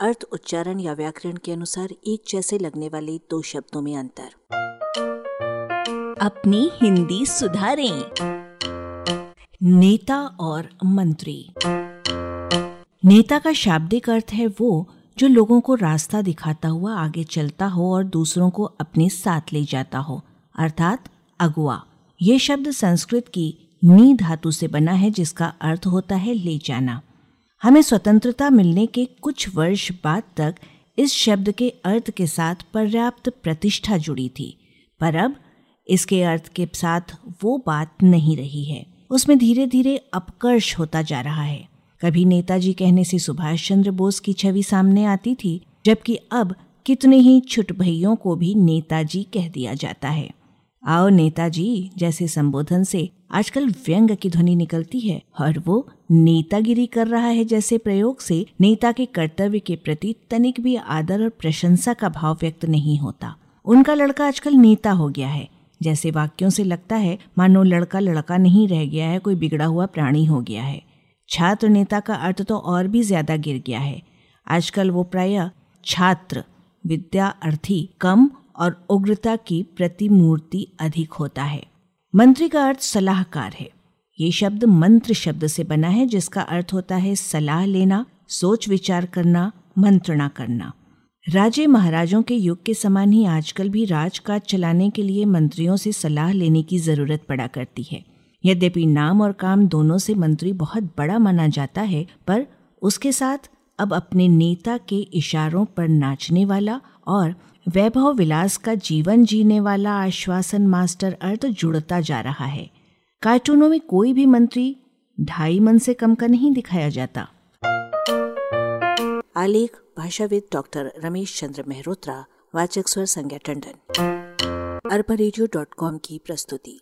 अर्थ, उच्चारण या व्याकरण के अनुसार एक जैसे लगने वाले दो शब्दों में अंतर। अपनी हिंदी सुधारें। नेता और मंत्री। नेता का शाब्दिक अर्थ है वो जो लोगों को रास्ता दिखाता हुआ आगे चलता हो और दूसरों को अपने साथ ले जाता हो, अर्थात अगुआ। ये शब्द संस्कृत की नी धातु से बना है जिसका अर्थ होता है ले जाना। हमें स्वतंत्रता मिलने के कुछ वर्ष बाद तक इस शब्द के अर्थ के साथ पर्याप्त प्रतिष्ठा जुड़ी थी, पर अब इसके अर्थ के साथ वो बात नहीं रही है। उसमें धीरे धीरे अपकर्ष होता जा रहा है। कभी नेताजी कहने से सुभाष चंद्र बोस की छवि सामने आती थी, जबकि अब कितने ही छुट भैयों को भी नेताजी कह दिया जाता है। आओ नेताजी, जैसे संबोधन से आजकल व्यंग की ध्वनि निकलती है और वो नेतागिरी कर रहा है जैसे प्रयोग से। नेता के कर्तव्य के प्रति तनिक भी आदर और प्रशंसा का भाव व्यक्त नहीं होता। उनका लड़का आजकल नेता हो गया है। जैसे वाक्यों से लगता है, मानो लड़का लड़का नहीं रह गया है, कोई बिगड़ा हुआ प्राणी हो गया है। छात्र नेता का अर्थ तो और भी ज़्यादा गिर गया है। आजकल वो प्राय छात्र विद्या अर्थी कम और उग्रता की प्रतिमूर्ति अधिक होता है। मंत्री का अर्थ सलाहकार है। ये शब्द मंत्र शब्द से बना है, जिसका अर्थ होता है सलाह लेना, सोच विचार करना, मंत्रणा करना। राजे महाराजों के युग के समान ही आजकल भी राजकाज चलाने के लिए मंत्रियों से सलाह लेने की ज़रूरत पड़ा करती है। यद्यपि नाम और काम दोनों से मंत्री बहुत बड़ा माना जाता है, पर उसके साथ अब अपने नेता के इशारों पर नाचने वाला और वैभव विलास का जीवन जीने वाला आश्वासन मास्टर अर्थ जुड़ता जा रहा है। कार्टूनों में कोई भी मंत्री ढाई मन से कम का नहीं दिखाया जाता। आलेख, भाषाविद डॉक्टर रमेश चंद्र मेहरोत्रा, वाचक स्वर संज्ञा टंडन। अरबा की प्रस्तुति।